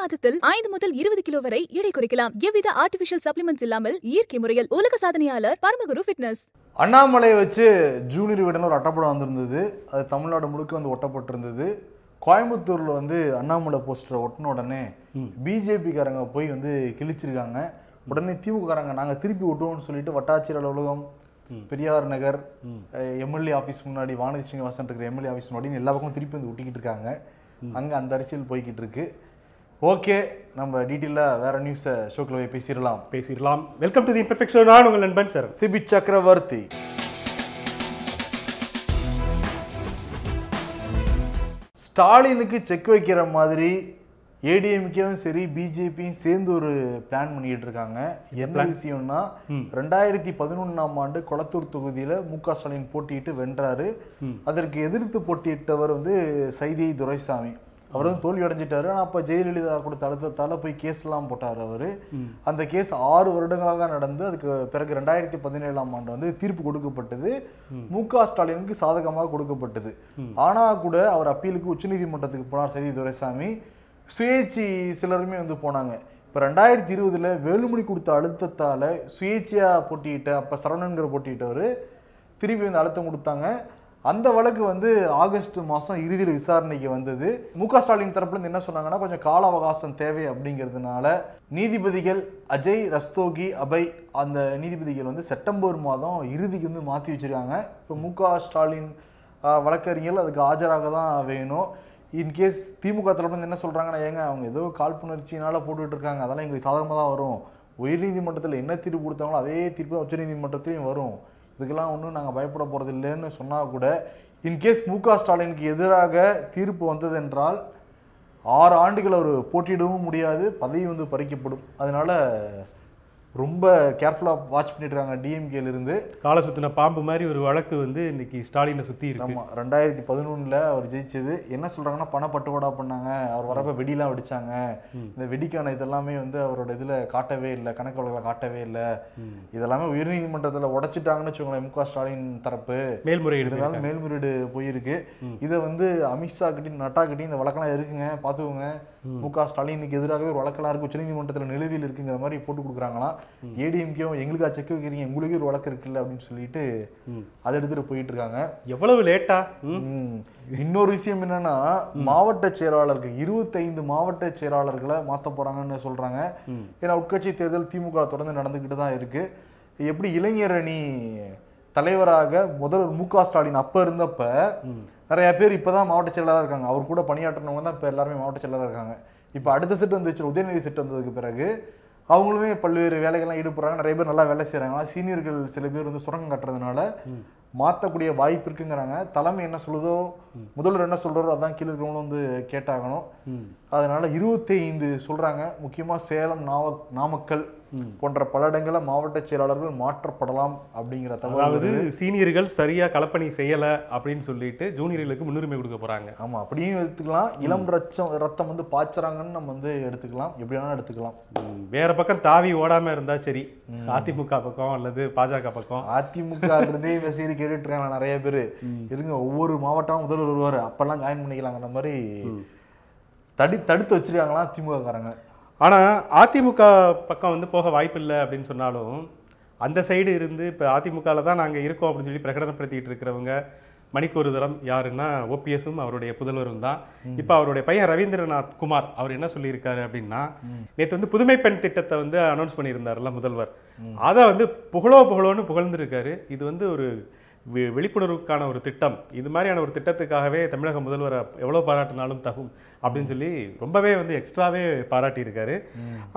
மாதத்தில் ஐந்து முதல் இருபது கிலோ வரை எடை குறைக்கலாம். எவ்வித ஆர்டிபிஷியல் சப்ளிமெண்ட்ஸ் இல்லாமல் இயற்கை முறையில் உலக சாதனையாளர் பரமகுரு ஃபிட்னஸ் அண்ணாமலையை வச்சு ஜூனியர் வீடுன்னு ஒரு அட்டப்படம் வந்திருந்தது. அது தமிழ்நாடு முழுக்க வந்து ஒட்டப்பட்டிருந்தது. கோயம்புத்தூர்ல வந்து அண்ணாமலை போஸ்டரை ஒட்டின உடனே பிஜேபிக்காரங்க போய் வந்து கிழிச்சிருக்காங்க. உடனே திமுககாரங்க நாங்க திருப்பி ஒட்டுவோம்னு சொல்லிட்டு வட்டாட்சியர் அலுவலகம் பெரியார் நகர் எம்எல்ஏ ஆபீஸ் முன்னாடி வானதி ஸ்ரீனிவாசன் இருக்கிற எம்எல்ஏ ஆபீஸ் முன்னாடி எல்லா பக்கமும் திருப்பி வந்து ஒட்டிக்கிட்டு இருக்காங்க. அங்க அந்த அரசியல் போய்கிட்டு இருக்கு. ஓகே நம்ம டீட்டெயிலாக வேற நியூஸை ஷோக்கில் போய் பேசிடலாம். பேசிடலாம். வெல்கம் டு தி இம்பர்ஃபெக்ஷன் நான் உங்கள் நண்பன் சார் சிபி சக்கரவர்த்தி. ஸ்டாலினுக்கு செக் வைக்கிற மாதிரி ஏடிஎம்கேவும் சரி பிஜேபியும் சேர்ந்து ஒரு பிளான் பண்ணிட்டு இருக்காங்க. என்ன விஷயம்னா ரெண்டாயிரத்தி பதினொன்னாம் ஆண்டு கொளத்தூர் தொகுதியில மு க ஸ்டாலின் போட்டியிட்டு வென்றாரு. அதற்கு எதிர்த்து போட்டியிட்டவர் வந்து சைதை துரைசாமி. அவர் வந்து தோல்வி அடைஞ்சிட்டாரு ஆனா அப்ப ஜெயலலிதா கொடுத்த அழுத்தத்தால போய் கேஸ்லாம் போட்டார் அவரு. அந்த கேஸ் ஆறு வருடங்களாக நடந்து அதுக்கு பிறகு ரெண்டாயிரத்தி பதினேழாம் ஆண்டு வந்து தீர்ப்பு கொடுக்கப்பட்டது. மு. க ஸ்டாலினுக்கு சாதகமாக கொடுக்கப்பட்டது. ஆனா கூட அவர் அப்பீலுக்கு உச்சநீதிமன்றத்துக்கு போனார் சைதி துரைசாமி. சுயேட்சி சிலருமே வந்து போனாங்க. இப்போ ரெண்டாயிரத்தி இருபதுல வேலுமணி கொடுத்த அழுத்தத்தால சுயேட்சையா போட்டியிட்ட அப்ப சரவணன்கிற போட்டியிட்டவர் திருப்பி வந்து அழுத்தம் கொடுத்தாங்க. அந்த வழக்கு வந்து ஆகஸ்ட் மாதம் இறுதியில் விசாரணைக்கு வந்தது. மு க ஸ்டாலின் தரப்புலேருந்து என்ன சொன்னாங்கன்னா கொஞ்சம் கால அவகாசம் தேவை அப்படிங்கிறதுனால நீதிபதிகள் அஜய் ரஸ்தோகி அபய் அந்த நீதிபதிகள் வந்து செப்டம்பர் மாதம் இறுதிக்கு வந்து மாற்றி வச்சிருக்காங்க. இப்போ மு க ஸ்டாலின் வழக்கறிஞர்கள் அதுக்கு ஆஜராக தான் வேணும். இன்கேஸ் திமுக தரப்புலேருந்து என்ன சொல்கிறாங்கன்னா ஏங்க அவங்க ஏதோ காழ்ப்புணர்ச்சினால போட்டுட்டு இருக்காங்க. அதெல்லாம் எங்களுக்கு சாதகமாக தான் வரும். உயர்நீதிமன்றத்தில் என்ன தீர்ப்பு கொடுத்தாங்களோ அதே தீர்ப்பு தான் உச்சநீதிமன்றத்திலையும் வரும். இதுக்கெல்லாம் ஒன்றும் நாங்கள் பயப்பட போகிறது இல்லைன்னு சொன்னால் கூட இன்கேஸ் மு க ஸ்டாலினுக்கு எதிராக தீர்ப்பு வந்ததென்றால் ஆறு ஆண்டுகள் அவர் போட்டியிடவும் முடியாது பதவி வந்து பறிக்கப்படும். அதனால் ரொம்ப கேர்ஃபுல்லாக வாட்ச் பண்ணிட்டு இருக்காங்க டிஎம்கேல இருந்து. காலை சுத்தின பாம்பு மாதிரி ஒரு வழக்கு வந்து இன்னைக்கு ஸ்டாலினை சுத்தி இருக்கு. ஆமா ரெண்டாயிரத்தி பதினொன்னுல அவர் ஜெயிச்சது. என்ன சொல்றாங்கன்னா பணப்பட்டுவாடா பண்ணாங்க. அவர் வரப்ப வெடிலாம் வெடிச்சாங்க. இந்த வெடிக்கான இதெல்லாமே வந்து அவரோட இதுல காட்டவே இல்லை கணக்கு வழக்குல காட்டவே இல்லை. இதெல்லாமே உயர்நீதிமன்றத்துல உடைச்சிட்டாங்கன்னு வச்சுக்கோங்களேன் மு க ஸ்டாலின் தரப்பு. மேல்முறையீடு இருந்தாலும் மேல்முறையீடு போயிருக்கு. இதை வந்து அமித்ஷா கிட்டையும் நட்டா கிட்டையும் இந்த வழக்கெல்லாம் இருக்குங்க பார்த்துக்கோங்க. மு. க ஸ்டாலினுக்கு எதிராகவே ஒரு வழக்கெல்லாம் இருக்கு. உச்சநீதிமன்றத்தில் நிலுவையில் இருக்குங்கிற மாதிரி போட்டு கொடுக்குறாங்களாம். ஏடிஎம்கேவும் எங்களுக்கா செக் வைக்கிறீங்க? உங்களுக்கு ஒரு வழக்கு இருக்குல்ல அப்படின்னு சொல்லிட்டு அதை எடுத்துட்டு போயிட்டு இருக்காங்க. எவ்வளவு லேட்டா. இன்னொரு விஷயம் என்னன்னா மாவட்ட செயலாளர்கள் இருபத்தைந்து மாவட்ட செயலாளர்களை மாத்த போறாங்கன்னு சொல்றாங்க. ஏன்னா உட்கட்சி தேர்தல் திமுக தொடர்ந்து நடந்துகிட்டு தான் இருக்கு. எப்படி இளைஞர் அணி தலைவராக முதல்வர் மு க ஸ்டாலின் அப்ப இருந்தப்ப நிறைய பேர் இப்பதான் மாவட்ட செயலாளராக இருக்காங்க. அவர் கூட பணியாற்றினவங்க தான் இப்ப எல்லாருமே மாவட்ட செயலாளராக இருக்காங்க. இப்ப அடுத்த செட் வந்துச்சு உதயநிதி செட் வந்ததுக்கு பிறகு அவங்களுமே பல்வேறு வேலைகள்லாம் ஈடுபடுறாங்க. நிறைய பேர் நல்லா வேலை செய்கிறாங்க சீனியர்கள் சில பேர் வந்து சுரங்கம் கட்டுறதுனால மாத்தக்கூடிய வாய்ப்பு இருக்குங்கிறாங்க. தலைமை என்ன சொல்லுதோ முதல்வர் என்ன சொல்றாரோ அதான் கீழே இருக்கவங்களும் வந்து கேட்டாகணும். அதனால இருபத்தி ஐந்து சொல்றாங்க. முக்கியமா சேலம் நாவ நாமக்கல் போன்ற பல இடங்கள்ல மாவட்ட செயலாளர்கள் மாற்றப்படலாம் அப்படிங்கிற அதாவது தகவல் சீனியர்கள் சரியா களப்பணி செய்யல அப்படின்னு சொல்லிட்டு ஜூனியர்களுக்கு முன்னுரிமை கொடுக்க போறாங்க. ஆமா அப்படியும் எடுத்துக்கலாம். இளம் ரத்தம் ரத்தம் வந்து பாய்ச்சறாங்கன்னு நம்ம வந்து எடுத்துக்கலாம். எப்படி வேணாலும் எடுத்துக்கலாம். வேற பக்கம் தாவி ஓடாம இருந்தா சரி. அதிமுக பக்கம் அல்லது பாஜக பக்கம். அதிமுக இருந்தே செய்தி கேட்டுட்டு இருக்காங்க நிறைய பேர்? இருங்க ஒவ்வொரு மாவட்டம் முதல்வர் வருவாரு. அப்பெல்லாம் ஜாயின் பண்ணிக்கலாங்கிற மாதிரி தடி தடுத்து வச்சிருக்காங்களாம் திமுக காரங்க ஆனா அதிமுக பக்கம் வந்து போக வாய்ப்பில்லை அப்படின்னு சொன்னாலும் அந்த சைடு இருந்து இப்ப அதிமுகல தான் நாங்க இருக்கோம் அப்படின்னு சொல்லி பிரகடனப்படுத்திட்டு இருக்கிறவங்க மணிக்கு ஒரு தரம் யாருன்னா ஓபிஎஸும் அவருடைய புதல்வரும் தான். இப்ப அவருடைய பையன் ரவீந்திரநாத் குமார் அவர் என்ன சொல்லியிருக்காரு அப்படின்னா நேத்து வந்து புதுமை பெண் திட்டத்தை வந்து அனௌன்ஸ் பண்ணியிருந்தாருல்ல முதல்வர். அதை வந்து புகழோ புகழோன்னு புகழ்ந்திருக்காரு. இது வந்து ஒரு விழிப்புணர்வுக்கான ஒரு திட்டம். இது மாதிரியான ஒரு திட்டத்துக்காகவே தமிழக முதல்வரை எவ்வளவு பாராட்டினாலும் தகும் அப்படின்னு சொல்லி ரொம்பவே வந்து எக்ஸ்ட்ராவே பாராட்டியிருக்காரு.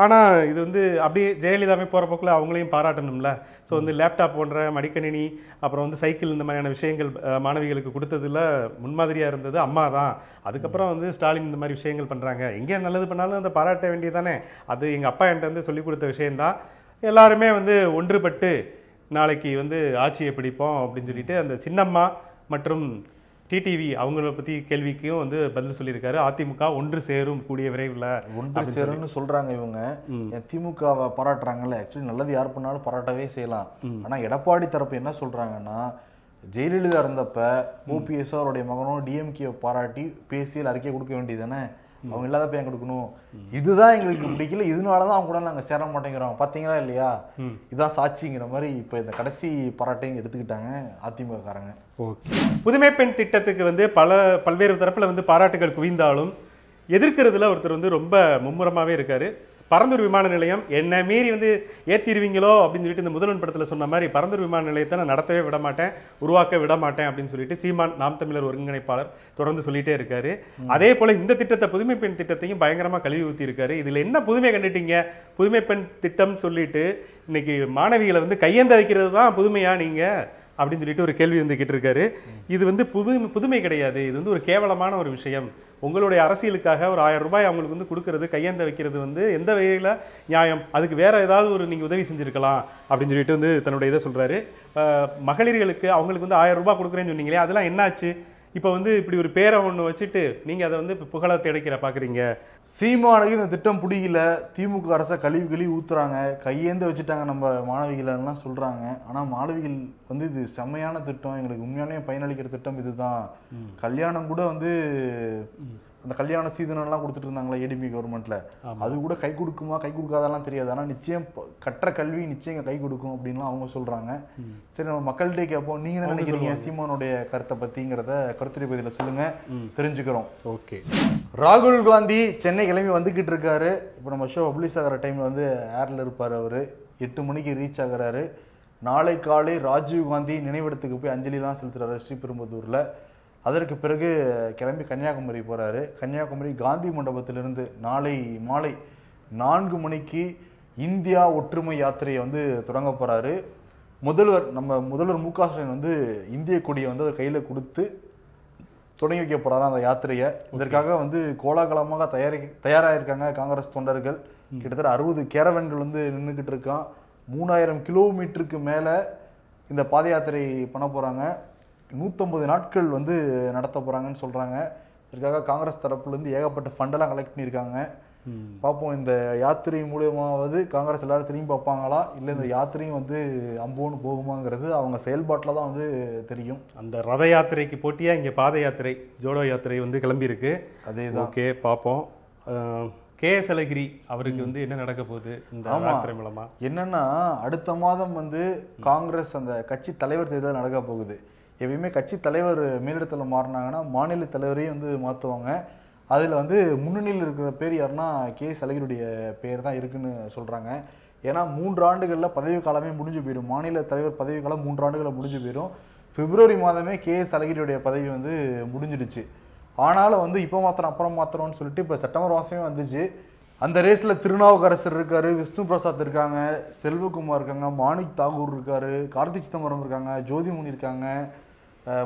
ஆனா இது வந்து அப்படியே ஜெயலலிதாவே போற போக்குல அவங்களையும் பாராட்டணும்ல. ஸோ வந்து லேப்டாப் போன்ற மடிக்கணினி அப்புறம் வந்து சைக்கிள் இந்த மாதிரியான விஷயங்கள் மாணவிகளுக்கு கொடுத்ததுல முன்மாதிரியா இருந்தது அம்மா தான். அதுக்கப்புறம் வந்து ஸ்டாலின் இந்த மாதிரி விஷயங்கள் பண்றாங்க. எங்கே நல்லது பண்ணாலும் அதை பாராட்ட வேண்டியதானே அது எங்க அப்பா என்கிட்ட வந்து சொல்லி கொடுத்த விஷயம்தான். எல்லாருமே வந்து ஒன்றுபட்டு நாளைக்கு வந்து ஆட்சியை பிடிப்போம் அப்படின்னு சொல்லிட்டு அந்த சின்னம்மா மற்றும் டிடிவி அவங்கள பத்தி கேள்விக்கும் வந்து பதில் சொல்லியிருக்காரு. அதிமுக ஒன்று சேரும் கூடிய விரைவில். ஒன்று சேரும்னு சொல்றாங்க இவங்க. திமுகவை பாராட்டுறாங்கல்ல. ஆக்சுவலி நல்லது யார் பண்ணாலும் பாராட்டவே செய்யலாம். ஆனா எடப்பாடி தரப்பு என்ன சொல்றாங்கன்னா ஜெயலலிதா இருந்தப்ப ஓபிஎஸ் அவருடைய மகனும் டிஎம்கே பாராட்டி பேசியல் அறிக்கை கொடுக்க வேண்டியதானே அவங்க இல்லாதப்ப ஏன் கொடுக்கணும்? இதுதான் எங்களுக்கு பிடிக்கல. இதனாலதான் அவங்க கூட நாங்க சேர மாட்டேங்கிறோம். பாத்தீங்களா இல்லையா? இதான் சாட்சிங்கிற மாதிரி இப்ப இந்த கடைசி பாராட்டையும் எடுத்துக்கிட்டாங்க அதிமுக காரங்க. ஓகே. புதுமை பெண் திட்டத்துக்கு வந்து பல பல்வேறு தரப்புல வந்து பாராட்டுகள் குவிந்தாலும் எதிர்க்கிறதுல ஒருத்தர் வந்து ரொம்ப மும்முரமாவே இருக்காரு. பரந்தூர் விமான நிலையம். என்ன மீறி வந்து ஏற்றிடுவீங்களோ அப்படின்னு சொல்லிட்டு இந்த முதல்வன் படத்தில் சொன்ன மாதிரி பரந்தூர் விமான நிலையத்தை நான் நடத்தவே விட மாட்டேன் உருவாக்க விட மாட்டேன் அப்படின்னு சொல்லிட்டு சீமான் நாம் தமிழர் ஒருங்கிணைப்பாளர் தொடர்ந்து சொல்லிட்டே இருக்காரு. அதே போல இந்த திட்டத்தை புதுமை பெண் திட்டத்தையும் பயங்கரமாக கழுவி ஊற்றி இருக்காரு. இதில் என்ன புதுமை கண்டுட்டீங்க? புதுமை பெண் திட்டம் சொல்லிட்டு இன்னைக்கு மாணவிகளை வந்து கையேந்த வைக்கிறது தான் புதுமையா நீங்கள் அப்படின்னு சொல்லிட்டு ஒரு கேள்வி வந்து கேட்டிருக்காரு. இது வந்து புது புதுமை கிடையாது. இது வந்து ஒரு கேவலமான ஒரு விஷயம். உங்களுடைய அரசியலுக்காக ஒரு ஆயிரம் ரூபாய் அவங்களுக்கு வந்து கொடுக்கறது கையேந்த வைக்கிறது வந்து எந்த வகையில் நியாயம்? அதுக்கு வேறு ஏதாவது ஒரு நீங்கள் உதவி செஞ்சுருக்கலாம் அப்படின்னு சொல்லிட்டு வந்து தன்னுடைய இதை சொல்கிறாரு மகளிர்களுக்கு அவங்களுக்கு வந்து ஆயிரம் ரூபாய் கொடுக்குறேன்னு சொன்னீங்களே அதெல்லாம் என்னாச்சு? இப்போ வந்து இப்படி ஒரு பேரை ஒன்று வச்சுட்டு நீங்கள் அதை வந்து இப்போ புகழ கிடைக்கிற பார்க்குறீங்க சீமானுக்கு இந்த திட்டம் பிடிக்கல. திமுக அரசை கழுவி கழுவி ஊத்துறாங்க. கையேந்து வச்சுட்டாங்க நம்ம மாணவிகள் எல்லாம் சொல்றாங்க. ஆனா மாணவிகள் வந்து இது செம்மையான திட்டம். எங்களுக்கு உண்மையானே பயனளிக்கிற திட்டம் இதுதான். கல்யாணம் கூட வந்து அந்த கல்யாண சீதனம் எல்லாம் கொடுத்துட்டு இருந்தாங்களா ஏடிபி கவர்மெண்ட்ல அது கூட கை கொடுக்குமா? கை கொடுக்காதெல்லாம் தெரியாது. ஆனா நிச்சயம் கற்ற கல்வி நிச்சயம் கை கொடுக்கும் அப்படின்லாம் அவங்க சொல்றாங்க. சரி நம்ம மக்கள்கிட்ட கேட்போம் நீங்க என்ன நினைக்கிறீங்க? சீமானுடைய கருத்தை பத்திங்கிறத கருத்துரை பதில சொல்லுங்க. தெரிஞ்சுக்கிறோம். ஓகே. ராகுல் காந்தி சென்னை கிளம்பி வந்துகிட்டு இருக்காரு. இப்போ நம்ம ஷோ பப்ளிஷ் ஆகிற டைம்ல வந்து ஏர்ல இருப்பார் அவர். எட்டு மணிக்கு ரீச் ஆகுறாரு. நாளை காலை ராஜீவ் காந்தி நினைவிடத்துக்கு போய் அஞ்சலிலாம் செலுத்துறாரு ஸ்ரீபெரும்புதூர்ல அதற்கு பிறகு கிளம்பி கன்னியாகுமரி போகிறாரு கன்னியாகுமரி காந்தி மண்டபத்திலிருந்து நாளை மாலை நான்கு மணிக்கு இந்தியா ஒற்றுமை யாத்திரையை வந்து தொடங்க போகிறாரு முதல்வர் நம்ம முதல்வர் மு க ஸ்டாலின் வந்து இந்திய கொடியை வந்து அவர் கையில் கொடுத்து தொடங்கி வைக்க அந்த யாத்திரையை? இதற்காக வந்து கோலாகலமாக தயாரி தயாராகிருக்காங்க காங்கிரஸ் தொண்டர்கள். கிட்டத்தட்ட அறுபது கேரவன்கள் வந்து நின்றுக்கிட்டு இருக்கான். மூணாயிரம் கிலோமீட்டருக்கு மேலே இந்த பாத யாத்திரை பண்ண போகிறாங்க நூத்தம்பது நாட்கள் வந்து நடத்த போறாங்கன்னு சொல்றாங்க. இதற்காக காங்கிரஸ் தரப்புல இருந்து ஏகப்பட்ட ஃபண்டெல்லாம் கலெக்ட் பண்ணியிருக்காங்க. பார்ப்போம் இந்த யாத்திரை மூலியமாவது காங்கிரஸ் எல்லாரும் திரும்பி பார்ப்பாங்களா? இல்லை இந்த யாத்திரையும் வந்து அம்போன்னு போகுமாங்கிறது அவங்க செயல்பாட்டில் தான் வந்து தெரியும். அந்த ரத யாத்திரைக்கு போட்டியா? இங்கே பாத யாத்திரை ஜோடோ யாத்திரை வந்து கிளம்பியிருக்கு. அதேதான். ஓகே பார்ப்போம். கே எஸ் அழகிரி அவருக்கு வந்து என்ன நடக்க போகுது இந்த. யாத்திரை மூலமா? என்னன்னா அடுத்த மாதம் வந்து காங்கிரஸ் அந்த கட்சி தலைவர் தேர்தல் நடக்க போகுது. எப்பயுமே கட்சி தலைவர் மேலிடத்தில் மாறினாங்கன்னா மாநில தலைவரையும் வந்து மாற்றுவாங்க அதில் வந்து முன்னணியில் இருக்கிற பேர் யாருன்னா கே. எஸ் அழகிரியுடைய பேர் தான் இருக்குன்னு சொல்கிறாங்க ஏன்னா மூன்று ஆண்டுகளில் பதவி காலமே முடிஞ்சு போயிடும். மாநில தலைவர் பதவி காலம் மூன்று ஆண்டுகளில் முடிஞ்சு போயிடும். பிப்ரவரி மாதமே கே. எஸ் அழகிரியுடைய பதவி வந்து முடிஞ்சிடுச்சு. ஆனாலும் வந்து இப்போ மாத்திரம் அப்புறம் மாத்திரம்னு சொல்லிட்டு இப்போ செப்டம்பர் மாதமே வந்துச்சு. அந்த ரேஸில் திருநாவுக்கரசர் இருக்கார் விஷ்ணு பிரசாத் இருக்காங்க செல்வகுமார் இருக்காங்க மாணிக் தாகூர் இருக்கார் கார்த்திக் சிதம்பரம் இருக்காங்க ஜோதிமுனி இருக்காங்க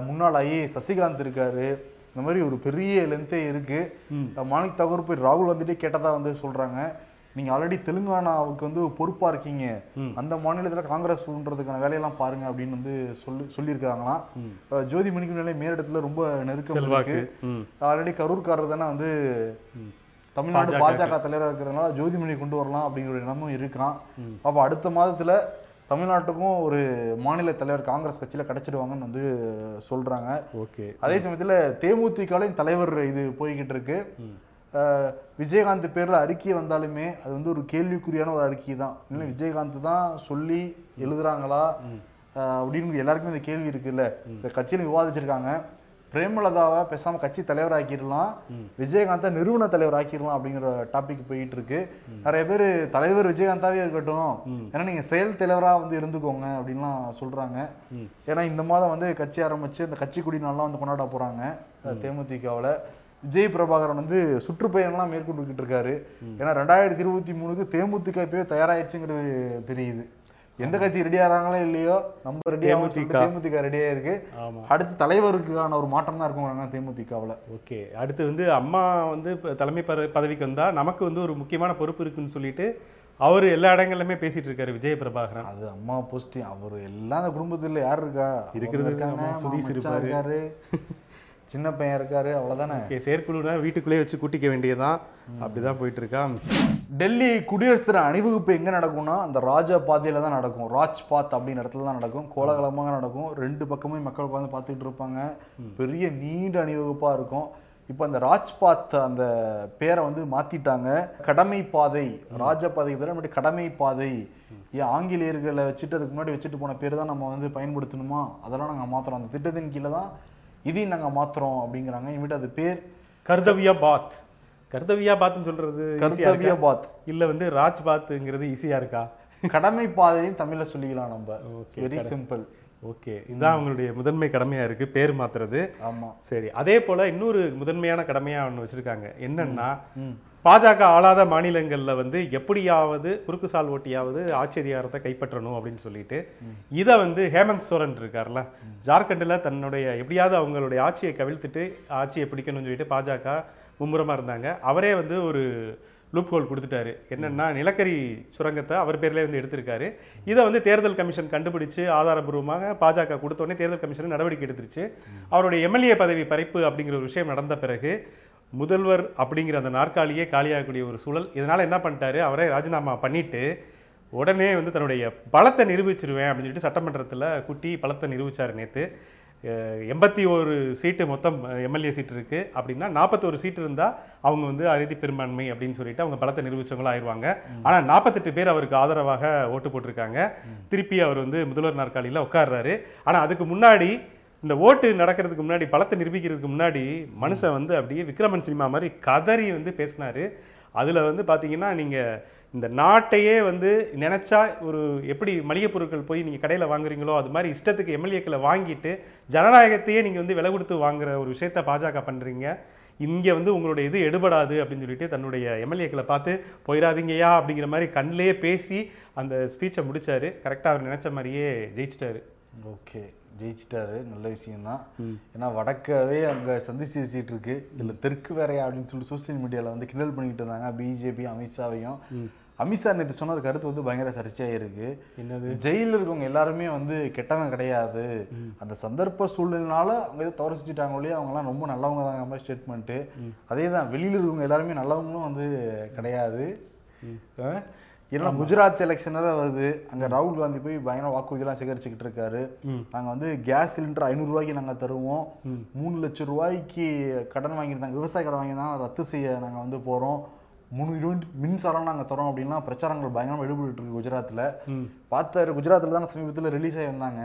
முன்னாள் ஐஏ சசிகாந்த் இருக்காரு. இந்த மாதிரி ஒரு பெரிய லென்த்தே இருக்கு. மாணிக் தாகூர் போய் ராகுல் வந்துட்டே கேட்டதா வந்து சொல்றாங்க. நீங்க ஆல்ரெடி தெலுங்கானாவுக்கு வந்து பொறுப்பா இருக்கீங்க. அந்த மாநிலத்துல காங்கிரஸ் பண்றதுக்கான வேலையெல்லாம் பாருங்க அப்படின்னு வந்து சொல்லி சொல்லியிருக்காங்களாம். ஜோதி மணிக்கு நிலை மேலிடத்துல ரொம்ப நெருக்கம். இருக்கு. ஆல்ரெடி கரூர்காரர் தானே வந்து தமிழ்நாடு பாஜக. தலைவராக இருக்கிறதுனால ஜோதிமணி கொண்டு வரலாம் அப்படிங்கிற ஒரு எண்ணமும் இருக்கான் அப்ப அடுத்த மாதத்துல தமிழ்நாட்டுக்கும் ஒரு மாநில தலைவர் காங்கிரஸ் கட்சியில கிடைச்சிடுவாங்கன்னு வந்து சொல்றாங்க. ஓகே. அதே சமயத்துல தேமுதிகலையும் தலைவர் இது போய்கிட்டு இருக்கு. விஜயகாந்த் பேர்ல அறிக்கை வந்தாலுமே அது வந்து ஒரு கேள்விக்குறியான ஒரு அறிக்கை தான். இல்லை விஜயகாந்த் தான் சொல்லி எழுதுறாங்களா? அப்படின்னு எல்லாருக்குமே இந்த கேள்வி இருக்குல்ல. இந்த கட்சியில விவாதிச்சிருக்காங்க. பிரேமலதாவை பேசாம கட்சி தலைவர் ஆக்கிடலாம் விஜயகாந்தை நிறுவன தலைவர் ஆக்கிடலாம் அப்படிங்கிற டாபிக் போயிட்டு இருக்கு நிறைய பேர் தலைவர் விஜயகாந்தாவே இருக்கட்டும். ஏன்னா நீங்க செயல் தலைவரா வந்து இருந்துக்கோங்க அப்படின்லாம் சொல்றாங்க. ஏன்னா இந்த மாதம் வந்து கட்சி ஆரம்பிச்சு இந்த கட்சி குடி நாள்லாம் வந்து கொண்டாட போறாங்க தேமுதிகவுல. விஜய் பிரபாகரன் வந்து சுற்றுப்பயணம்லாம் மேற்கொண்டுக்கிட்டு இருக்காரு. ஏன்னா ரெண்டாயிரத்தி இருபத்தி மூணுக்கு தேமுதிக இப்பவே தயாராயிடுச்சுங்கிறது தெரியுது. எந்த கட்சி ரெடி ஆகிறாங்களோ இல்லையோ நம்ம ரெடி தேமுதிக. ரெடியா இருக்கு. அடுத்து தலைவருக்கான ஒரு மாற்றம் தான் இருக்குங்கிறாங்க தேமுதிகவுல. ஓகே. அடுத்து வந்து அம்மா வந்து தலைமை பத- பதவிக்கு வந்தா நமக்கு வந்து ஒரு முக்கியமான பொறுப்பு இருக்குன்னு சொல்லிட்டு அவர் எல்லா இடங்கள்லயுமே பேசிட்டு இருக்காரு விஜய பிரபாகரன் அது அம்மா போஸ்டிங் அவர் எல்லாம் அந்த குடும்பத்துல யார் இருக்கா? இருக்கிறது இருக்காங்க சுதீஷ் இருப்பாரு. சின்ன பையன் இருக்காரு அவ்வளவுதானே? ஓகே செயற்குழுனா வீட்டுக்குள்ளேயே வச்சு கூட்டிக்க வேண்டியதுதான். அப்படிதான் போயிட்டு இருக்கா டெல்லி குடியரசு தின அணிவகுப்பு எங்க நடக்கும்னா அந்த ராஜா பாதையில தான் நடக்கும். ராஜ் பாத் அப்படின்ற இடத்துல தான் நடக்கும். கோலாகலமாக நடக்கும். ரெண்டு பக்கமும் மக்கள் உட்காந்து பார்த்துட்டு இருப்பாங்க. பெரிய நீண்ட அணிவகுப்பா இருக்கும். இப்போ அந்த ராஜ்பாத் அந்த பேரை வந்து மாத்திட்டாங்க. கடமை பாதை. ராஜபாதை பதிலா முன்னாடி கடமை பாதை. ஏன் ஆங்கிலேயர்களை வச்சுட்டு அதுக்கு முன்னாடி வச்சுட்டு போன பேர் தான் நம்ம வந்து பயன்படுத்தணுமா? அதெல்லாம் நாங்க மாத்துறோம் அந்த திட்டத்தின் கீழே தான் இதையும் நாங்க மாத்துறோம் அப்படிங்கிறாங்க. இனிமேட்டு அது பேர் கர்தவியா பாத். கர்தவியா பாத்னு சொல்றது இருக்கா? பாத். இல்ல வந்து ராஜ் பாத்துங்கிறது ஈஸியா இருக்கா? கடமை பாதையும் தமிழ்ல சொல்லிக்கலாம் நம்ம. Okay, வெரி சிம்பிள் ஓகே இதுதான் அவங்களுடைய முதன்மை கடமையா இருக்கு பேர் மாத்துறது. ஆமா. சரி அதே போல இன்னொரு முதன்மையான கடமையா ஒன்று வச்சிருக்காங்க. என்னன்னா பாஜக ஆளாத மாநிலங்களில் வந்து எப்படியாவது குறுக்கு சால் ஓட்டியாவது ஆட்சி அதிகாரத்தை கைப்பற்றணும் அப்படின்னு சொல்லிட்டு இதை வந்து ஹேமந்த் சோரன் இருக்கார்ல ஜார்க்கண்டில் தன்னுடைய எப்படியாவது அவங்களுடைய ஆட்சியை கவிழ்த்துட்டு ஆட்சியை பிடிக்கணும்னு சொல்லிட்டு பாஜக மும்முரமாக இருந்தாங்க. அவரே வந்து ஒரு லூப் ஹோல் கொடுத்துட்டாரு. என்னென்னா நிலக்கரி சுரங்கத்தை அவர் பேர்லேயே வந்து எடுத்திருக்காரு. இதை வந்து தேர்தல் கமிஷன் கண்டுபிடிச்சு ஆதாரபூர்வமாக பாஜக கொடுத்தோடனே தேர்தல் கமிஷன் நடவடிக்கை எடுத்துருச்சு. அவருடைய எம்எல்ஏ பதவி பறிப்பு அப்படிங்கிற ஒரு விஷயம் நடந்த பிறகு முதல்வர் அப்படிங்கிற அந்த நாற்காலியே காலியாகக்கூடிய ஒரு சூழல். இதனால என்ன பண்ணிட்டாரு? அவரே ராஜினாமா பண்ணிட்டு உடனே வந்து தன்னுடைய பலத்தை நிரூபிச்சிருவேன் அப்படின்னு சொல்லிட்டு சட்டமன்றத்தில் குட்டி பலத்தை நிரூபிச்சார் நேற்று எண்பத்தி ஒரு சீட்டு மொத்தம் எம்எல்ஏ சீட் இருக்கு. அப்படின்னா நாற்பத்தோரு சீட்டு இருந்தா அவங்க வந்து அறுதி பெரும்பான்மை அப்படின்னு சொல்லிட்டு அவங்க பலத்தை நிரூபிச்சவங்களா ஆயிடுவாங்க ஆனா நாற்பத்தெட்டு பேர் அவருக்கு ஆதரவாக ஓட்டு போட்டிருக்காங்க. திருப்பி அவர் வந்து முதல்வர் நாற்காலியில உட்கார்றாரு. ஆனா அதுக்கு முன்னாடி இந்த ஓட்டு நடக்கிறதுக்கு முன்னாடி பலத்தை நிரூபிக்கிறதுக்கு முன்னாடி மனுஷன் வந்து அப்படியே விக்ரமன் சினிமா மாதிரி கதறி வந்து பேசினாரு. அதில் வந்து பார்த்தீங்கன்னா நீங்கள் இந்த நாட்டையே வந்து நினச்சா ஒரு எப்படி மளிகை பொருட்கள் போய் நீங்கள் கடையில் வாங்குறீங்களோ அது மாதிரி இஷ்டத்துக்கு எம்எல்ஏக்களை வாங்கிட்டு ஜனநாயகத்தையே நீங்கள் வந்து விலை கொடுத்து வாங்குற ஒரு விஷயத்த பாஜக பண்ணுறீங்க இங்கே வந்து உங்களுடைய இது எடுபடாது அப்படின்னு சொல்லிட்டு தன்னுடைய எம்எல்ஏக்களை பார்த்து போயிடாதீங்கயா அப்படிங்கிற மாதிரி கண்ணிலேயே பேசி அந்த ஸ்பீச்சை முடிச்சாரு. கரெக்டாக அவர் நினச்ச மாதிரியே ஜெயிச்சிட்டாரு. ஓகே. ஜெயிச்சிட்டாரு. நல்ல விஷயம்தான். ஏன்னா வடக்கவே அங்க சந்தி சிரிச்சிட்டு இருக்கு இதுல தெற்கு வேறையா அப்படின்னு சொல்லிட்டு சோசியல் மீடியால வந்து கிண்டல் பண்ணிட்டு இருந்தாங்க. பிஜேபி அமித்ஷாவையும். அமித்ஷா நேற்று சொன்னது கருத்து வந்து பயங்கர சர்ச்சையா இருக்கு என்னது? ஜெயிலில் இருக்கவங்க எல்லாருமே வந்து கெட்டவங்க கிடையாது. அந்த சந்தர்ப்ப சூழ்நிலைனால அவங்க ஏதோ தவறு செஞ்சுட்டாங்க ஒழிய அவங்கலாம் ரொம்ப நல்லவங்க தாங்க மாதிரி ஸ்டேட்மெண்ட்டு அதே தான் வெளியில் இருக்கவங்க எல்லாருமே நல்லவங்களும் வந்து கிடையாது. ஏன்னா குஜராத் எலெக்ஷன் தான் வருது. அங்க ராகுல் காந்தி போய் பயங்கர வாக்குறுதியெல்லாம் சேகரிச்சுக்கிட்டு இருக்காரு. நாங்க வந்து கேஸ் சிலிண்டர் ஐநூறு ரூபாய்க்கு நாங்க தருவோம். மூணு லட்சம் ரூபாய்க்கு கடன் வாங்கியிருந்தாங்க. விவசாய கடன் வாங்கியிருந்தாங்க. ரத்து செய்ய நாங்க வந்து போறோம். மூணு யூனிட் மின்சாரம் நாங்க தரோம் அப்படின்லாம் பிரச்சாரங்கள் பயங்கரமா ஈடுபட்டு இருக்கு குஜராத்ல பார்த்தாரு. குஜராத்ல தான் சமீபத்துல ரிலீஸ் ஆகி வந்தாங்க.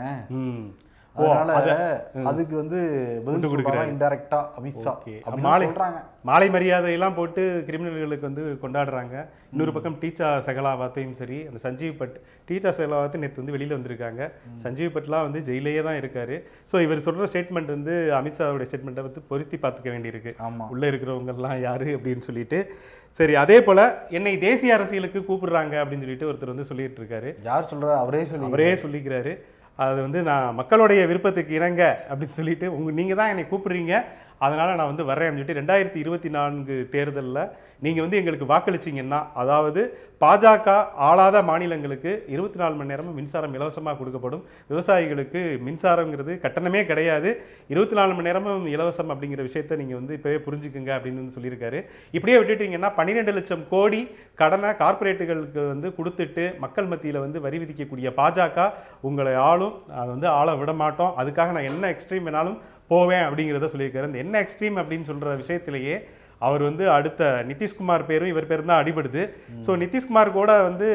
அதனால அதுக்கு வந்து பதில் சொல்றாங்க இன்டைரக்டா அமித்ஷா. மாலை மாலை மரியாதையெல்லாம் போட்டு கிரிமினல்களுக்கு வந்து கொண்டாடுறாங்க. இன்னொரு பக்கம் டீச்சா சகலாவாத்தையும் சரி அந்த சஞ்சீவ் பட் டீச்சா சகலாவாத்து நேற்று வந்து வெளியில வந்திருக்காங்க. சஞ்சீவ் பட்லாம் வந்து ஜெயிலேயே தான் இருக்காரு. ஸோ இவர் சொல்ற ஸ்டேட்மெண்ட் வந்து அமித்ஷாவுடைய ஸ்டேட்மெண்ட்டை வந்து பொருத்தி பார்த்துக்க வேண்டியிருக்கு. ஆமா. உள்ள இருக்கிறவங்க எல்லாம் யாரு அப்படின்னு சொல்லிட்டு. சரி அதே போல என்னை தேசிய அரசியலுக்கு கூப்பிடுறாங்க அப்படின்னு சொல்லிட்டு ஒருத்தர் வந்து சொல்லிட்டு இருக்காரு. யார் சொல்றா? அவரே சொல்லி அவரே சொல்லிக்கிறாரு. அது வந்து நான் மக்களுடைய விருப்பத்துக்கு இணங்க அப்படின்னு சொல்லிட்டு உங்க நீங்கள் தான் என்னை கூப்பிடுறீங்க. அதனால் நான் வந்து வரேன் அப்படின்னு சொல்லிட்டு ரெண்டாயிரத்தி இருபத்தி நான்கு தேர்தலில் நீங்கள் வந்து எங்களுக்கு வாக்களிச்சீங்கன்னா அதாவது பாஜக ஆளாத மாநிலங்களுக்கு இருபத்தி நாலு மணி நேரமும் மின்சாரம் இலவசமாக கொடுக்கப்படும். விவசாயிகளுக்கு மின்சாரங்கிறது கட்டணமே கிடையாது. இருபத்தி நாலு மணி நேரமும் இலவசம் அப்படிங்கிற விஷயத்த நீங்கள் வந்து இப்போவே புரிஞ்சுக்குங்க அப்படின்னு வந்து சொல்லியிருக்காரு. இப்படியே விட்டுட்டீங்கன்னா பன்னிரெண்டு லட்சம் கோடி கடனை கார்ப்பரேட்டுகளுக்கு வந்து கொடுத்துட்டு மக்கள் மத்தியில் வந்து வரி விதிக்கக்கூடிய பாஜக உங்களை ஆளும் அதை வந்து ஆள விட மாட்டோம். அதுக்காக நான் என்ன எக்ஸ்ட்ரீம் வேணாலும் போவேன் அப்படிங்கிறத சொல்லியிருக்காரு. இந்த என்ன எக்ஸ்ட்ரீம் அப்படின்னு சொல்கிற விஷயத்திலேயே அவர் வந்து அடுத்த நிதிஷ்குமார் பேரும் இவர் பேரும் தான் அடிபடுது. ஸோ நிதிஷ்குமார் கூட வந்து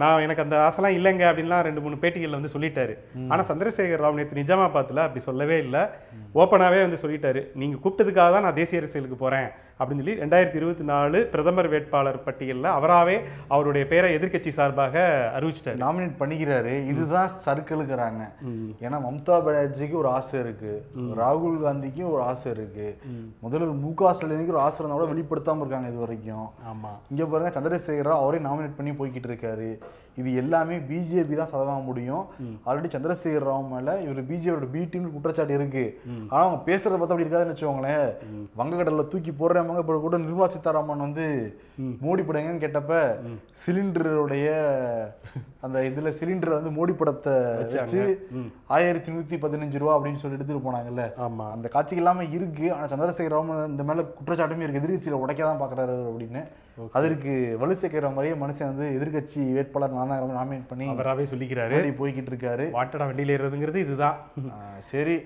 நான் எனக்கு அந்த ஆசைலாம் இல்லைங்க அப்படின்லாம் ரெண்டு மூணு பேட்டிகளில் வந்து சொல்லிட்டாரு. ஆனா சந்திரசேகர் ராவ் நேற்று நிஜாமாபாத்தில் அப்படி சொல்லவே இல்லை. ஓப்பனாகவே வந்து சொல்லிட்டாரு. நீங்க கூப்பிட்டதுக்காக தான் நான் தேசிய அரசியலுக்கு போறேன். அப்படின்னு சொல்லி ரெண்டாயிரத்தி இருபத்தி நாலு பிரதமர் வேட்பாளர் பட்டியலில் அவராவே அவருடைய பேரை எதிர்க்கட்சி சார்பாக அறிவிச்சிட்டாரு. நாமினேட் பண்ணிக்கிறாரு. இதுதான் சர்க்கிளுக்குறாங்க ஏன்னா மம்தா பானர்ஜிக்கு ஒரு ஆசை இருக்கு. ராகுல் காந்திக்கு ஒரு ஆசை இருக்கு. முதல்வர் மு க ஸ்டாலினுக்கு ஒரு ஆசை இருந்தா கூட வெளிப்படுத்தாம இருக்காங்க இது வரைக்கும். ஆமா. இங்க பாருங்க சந்திரசேகர் அவரே நாமினேட் பண்ணி போய்கிட்டு இருக்காரு. இது எல்லாமே பிஜேபி தான் சதவாக முடியும். ஆல்ரெடி சந்திரசேகர் ராவ் மேல இவர் பிஜேபியோட பி டீம் குற்றச்சாட்டு இருக்கு. ஆனா அவங்க பேசுறத பார்த்தா அப்படி இருக்காதுன்னு வச்சுக்கோங்களேன். வங்கக்கடல்ல தூக்கி போடுறவங்க இப்ப கூட நிர்மலா சீதாராமன் வந்து மோடி படங்கன்னு கேட்டப்ப சிலிண்டருடைய அந்த இதுல சிலிண்டர் வந்து மோடி படத்தை வச்சு ஆயிரத்தி நூத்தி பதினஞ்சு ரூபா அப்படின்னு சொல்லி எடுத்துட்டு போனாங்கல்ல. ஆமா. அந்த காட்சி எல்லாமே இருக்கு. ஆனா சந்திரசேகர் ராமன் இந்த மேல குற்றச்சாட்டுமே இருக்கு. எதிர்கட்சியில உடைக்க தான் பாக்குறாரு அப்படின்னு. அதற்கு வலு சேர்க்கிற மாதிரியே மனுஷன் வந்து எதிர்கட்சி வேட்பாளர் நான் தான் நாமினேட் பண்ணி அவராவே சொல்லிக்கிறாரு. போய்கிட்டு இருக்காரு. வாட்டடா வண்டியில ஏறுறதுங்கிறது இதுதான். சரி.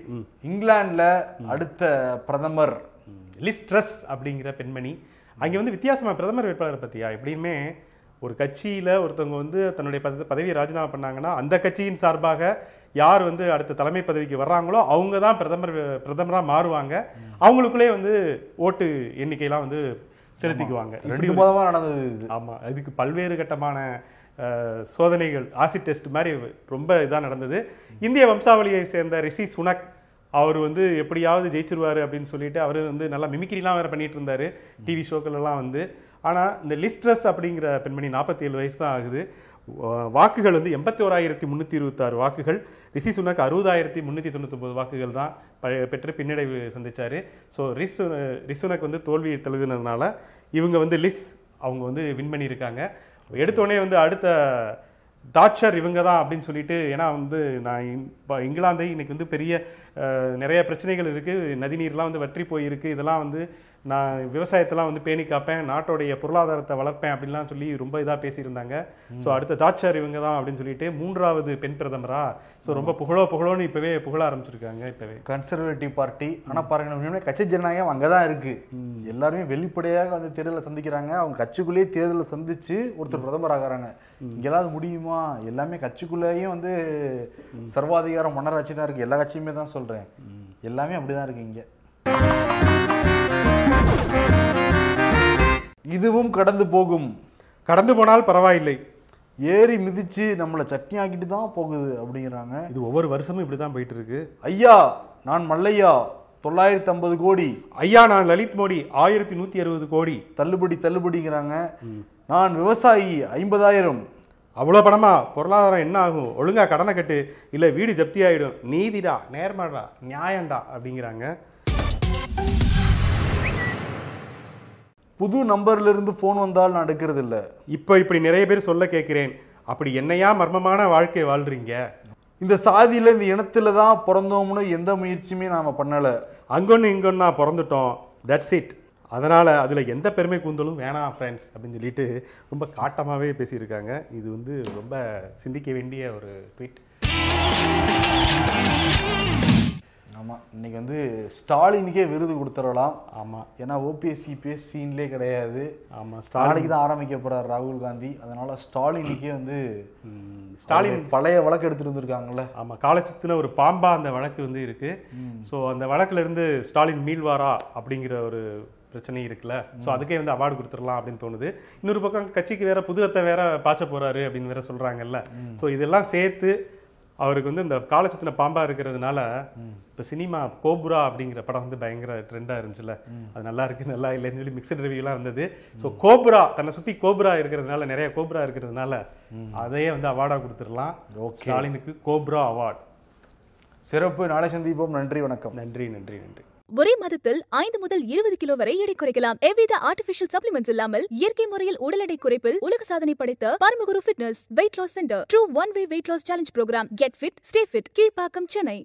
இங்கிலாந்துல அடுத்த பிரதமர் லிஸ்ட்ரஸ் அப்படிங்கிற பெண்மணி. அங்கே வந்து வித்தியாசமா பிரதமர் வேட்பாளரை பற்றியா எப்படியுமே ஒரு கட்சியில் ஒருத்தவங்க வந்து தன்னுடைய பத பதவியை ராஜினாமா பண்ணாங்கன்னா அந்த கட்சியின் சார்பாக யார் வந்து அடுத்த தலைமை பதவிக்கு வர்றாங்களோ அவங்க தான் பிரதமர் பிரதமராக மாறுவாங்க. அவங்களுக்குள்ளே வந்து ஓட்டு எண்ணிக்கையெல்லாம் வந்து செலுத்திக்குவாங்க இப்படி ரெண்டு ஒரு- மாதமா நடந்தது இது. ஆமா. அதுக்கு பல்வேறு கட்டமான சோதனைகள் ஆசிட் டெஸ்ட் மாதிரி ரொம்ப இதாக நடந்தது. இந்திய வம்சாவளியை சேர்ந்த ரிஷி சுனக் அவர் வந்து எப்படியாவது ஜெயிச்சிருவாரு அப்படின்னு சொல்லிட்டு அவர் வந்து நல்லா மிமிக்ரிலாம் வேற பண்ணிட்டு இருந்தாரு டிவி ஷோக்கள் எல்லாம் வந்து. ஆனா இந்த லிஸ்ட்ரஸ் அப்படிங்கிற பெண்மணி நாற்பத்தி ஏழு வயசு தான் ஆகுது. வாக்குகள் வந்து எண்பத்தி ஓராயிரத்தி முந்நூற்றி இருபத்தாறு வாக்குகள். ரிஷி சுனக் அறுபதாயிரத்தி முந்நூற்றி தொண்ணூத்தொம்பது வாக்குகள் தான் பெற்று பின்னடைவு சந்தித்தார் ஸோ ரிஸ் ரிசுனக் வந்து தோல்வி தழுவினதுனால இவங்க வந்து லிஸ் அவங்க வந்து வின் பண்ணியிருக்காங்க. எடுத்தோடனே வந்து அடுத்த தாட்சர் இவங்க தான் அப்படின்னு சொல்லிட்டு ஏன்னா வந்து நான் இப்ப இங்கிலாந்து இன்னைக்கு வந்து பெரிய நிறைய பிரச்சனைகள் இருக்கு. நதிநீர்லாம் வந்து வற்றி போயிருக்கு. இதெல்லாம் வந்து நான் விவசாயத்தெல்லாம் வந்து பேணி காப்பேன். நாட்டோடைய பொருளாதாரத்தை வளர்ப்பேன் அப்படின்லாம் சொல்லி ரொம்ப இதாக பேசியிருந்தாங்க. ஸோ அடுத்த தாட்சர் இவங்க தான் அப்படின்னு சொல்லிட்டு மூன்றாவது பெண் பிரதமரா? ஸோ ரொம்ப புகழோ புகழோன்னு இப்பவே புகழ ஆரம்பிச்சிருக்காங்க இப்பவே. Conservative party. ஆனா பாருங்க கட்சி ஜனநாயகம் அங்கதான் இருக்கு. எல்லாருமே வெளிப்படையாக வந்து தேர்தலை சந்திக்கிறாங்க. அவங்க கட்சிக்குள்ளேயே தேர்தலை சந்திச்சு ஒருத்தர் பிரதமர் ஆகுறாங்க இங்கெல்லாம் முடியுமா? எல்லாமே கட்சிக்குள்ளேயும் வந்து சர்வாதிகாரம் மன்னராட்சி தான் இருக்கு. எல்லா கட்சியுமே தான் சொல்றேன். எல்லாமே அப்படிதான் இருக்கு இங்க. இதுவும் கடந்து போகும். கடந்து போனால் பரவாயில்லை. ஏறி மிதிச்சு நம்மளை சட்னி ஆக்கிட்டு தான் போகுது அப்படிங்கிறாங்க. இது ஒவ்வொரு வருஷமும் இப்படி தான் போயிட்டு இருக்கு ஐயா நான் மல்லையா? தொள்ளாயிரத்தி ஐம்பது கோடி. ஐயா நான் லலித் மோடி ஆயிரத்தி நூத்தி அறுபது கோடி. தள்ளுபடி தள்ளுபடிங்கிறாங்க. நான் விவசாயி ஐம்பதாயிரம். அவ்வளோ பணமா? பொருளாதாரம் என்ன ஆகும்? ஒழுங்கா கடனை கட்டு. இல்ல வீடு ஜப்தி ஆயிடும். நீதிடா நேர்மடா நியாயம்டா அப்படிங்கிறாங்க. புது நம்பர்ல இருந்து போன் வந்தால் நான் எடுக்கிறது இல்ல இப்போ இப்படி நிறைய பேர் சொல்ல கேட்கிறேன். அப்படி என்னையா மர்மமான வாழ்க்கை வாழ்றீங்க? இந்த சாதியில இந்த இனத்துல தான் பிறந்தோம்னு எந்த முயற்சியுமே நாம பண்ணல. அங்கொன்னு இங்கொன்னா பிறந்துட்டோம். தட்ஸ் இட் அதனால அதுல எந்த பெருமை கூந்தலும் வேணாம் ஃப்ரெண்ட்ஸ் அப்படின்னு சொல்லிட்டு ரொம்ப காட்டமாவே பேசியிருக்காங்க. இது வந்து ரொம்ப சிந்திக்க வேண்டிய ஒரு ட்வீட் ஆமா இன்னைக்கு வந்து ஸ்டாலினுக்கே விருது கொடுத்துடலாம். ஆமா. ஏன்னா ஓபிஎஸ் சிபிஎஸ் சீன்லே கிடையாது. ஆமா ஸ்டாலின் நாளைக்கு தான் ஆரம்பிக்க போறார் ராகுல் காந்தி. அதனால ஸ்டாலினுக்கே வந்து ஸ்டாலின் பழைய வழக்கு எடுத்துட்டு வந்திருக்காங்கல்ல. ஆமா காலை சுத்தின ஒரு பாம்பா அந்த வழக்கு வந்து இருக்கு. ஸோ அந்த வழக்குல இருந்து ஸ்டாலின் மீள்வாரா அப்படிங்கிற ஒரு பிரச்சனை இருக்குல்ல? ஸோ அதுக்கே வந்து அவார்டு கொடுத்துடலாம் அப்படின்னு தோணுது. இன்னொரு பக்கம் கட்சிக்கு வேற புது ரத்தம் வேற பாய்ச்ச போறாரு அப்படின்னு வேற சொல்றாங்கல்ல. ஸோ இதெல்லாம் சேர்த்து அவருக்கு வந்து இந்த காலை சுத்தின பாம்பா இருக்கிறதுனால இப்போ சினிமா கோபுரா அப்படிங்கிற படம் வந்து பயங்கர ட்ரெண்டா இருந்துச்சுல்ல. அது நல்லா இருக்கு நல்லா இல்லைன்னு சொல்லி மிக்சட் ரிவ்யூலாம் இருந்தது. ஸோ கோபுரா தன்னை சுத்தி கோபுரா இருக்கிறதுனால நிறைய கோபுரா இருக்கிறதுனால அதையே வந்து அவார்டா கொடுத்துடலாம். ஸ்டாலினுக்கு கோப்ரா அவார்ட் சிறப்பு. நாளை சந்திப்போம். நன்றி வணக்கம். நன்றி நன்றி நன்றி. ஒரே மாதத்தில் ஐந்து முதல் இருபது கிலோ வரை எடை குறைக்கலாம். எவ்வித ஆர்டிபிஷியல் சப்ளிமெண்ட்ஸ் இல்லாமல் இயற்கை முறையில் உடல் எடை குறைப்பில் உலக சாதனை படைத்த Paramaguru fitness weight loss centre true one way weight loss challenge programme get fit stay fit Kilpauk Chennai.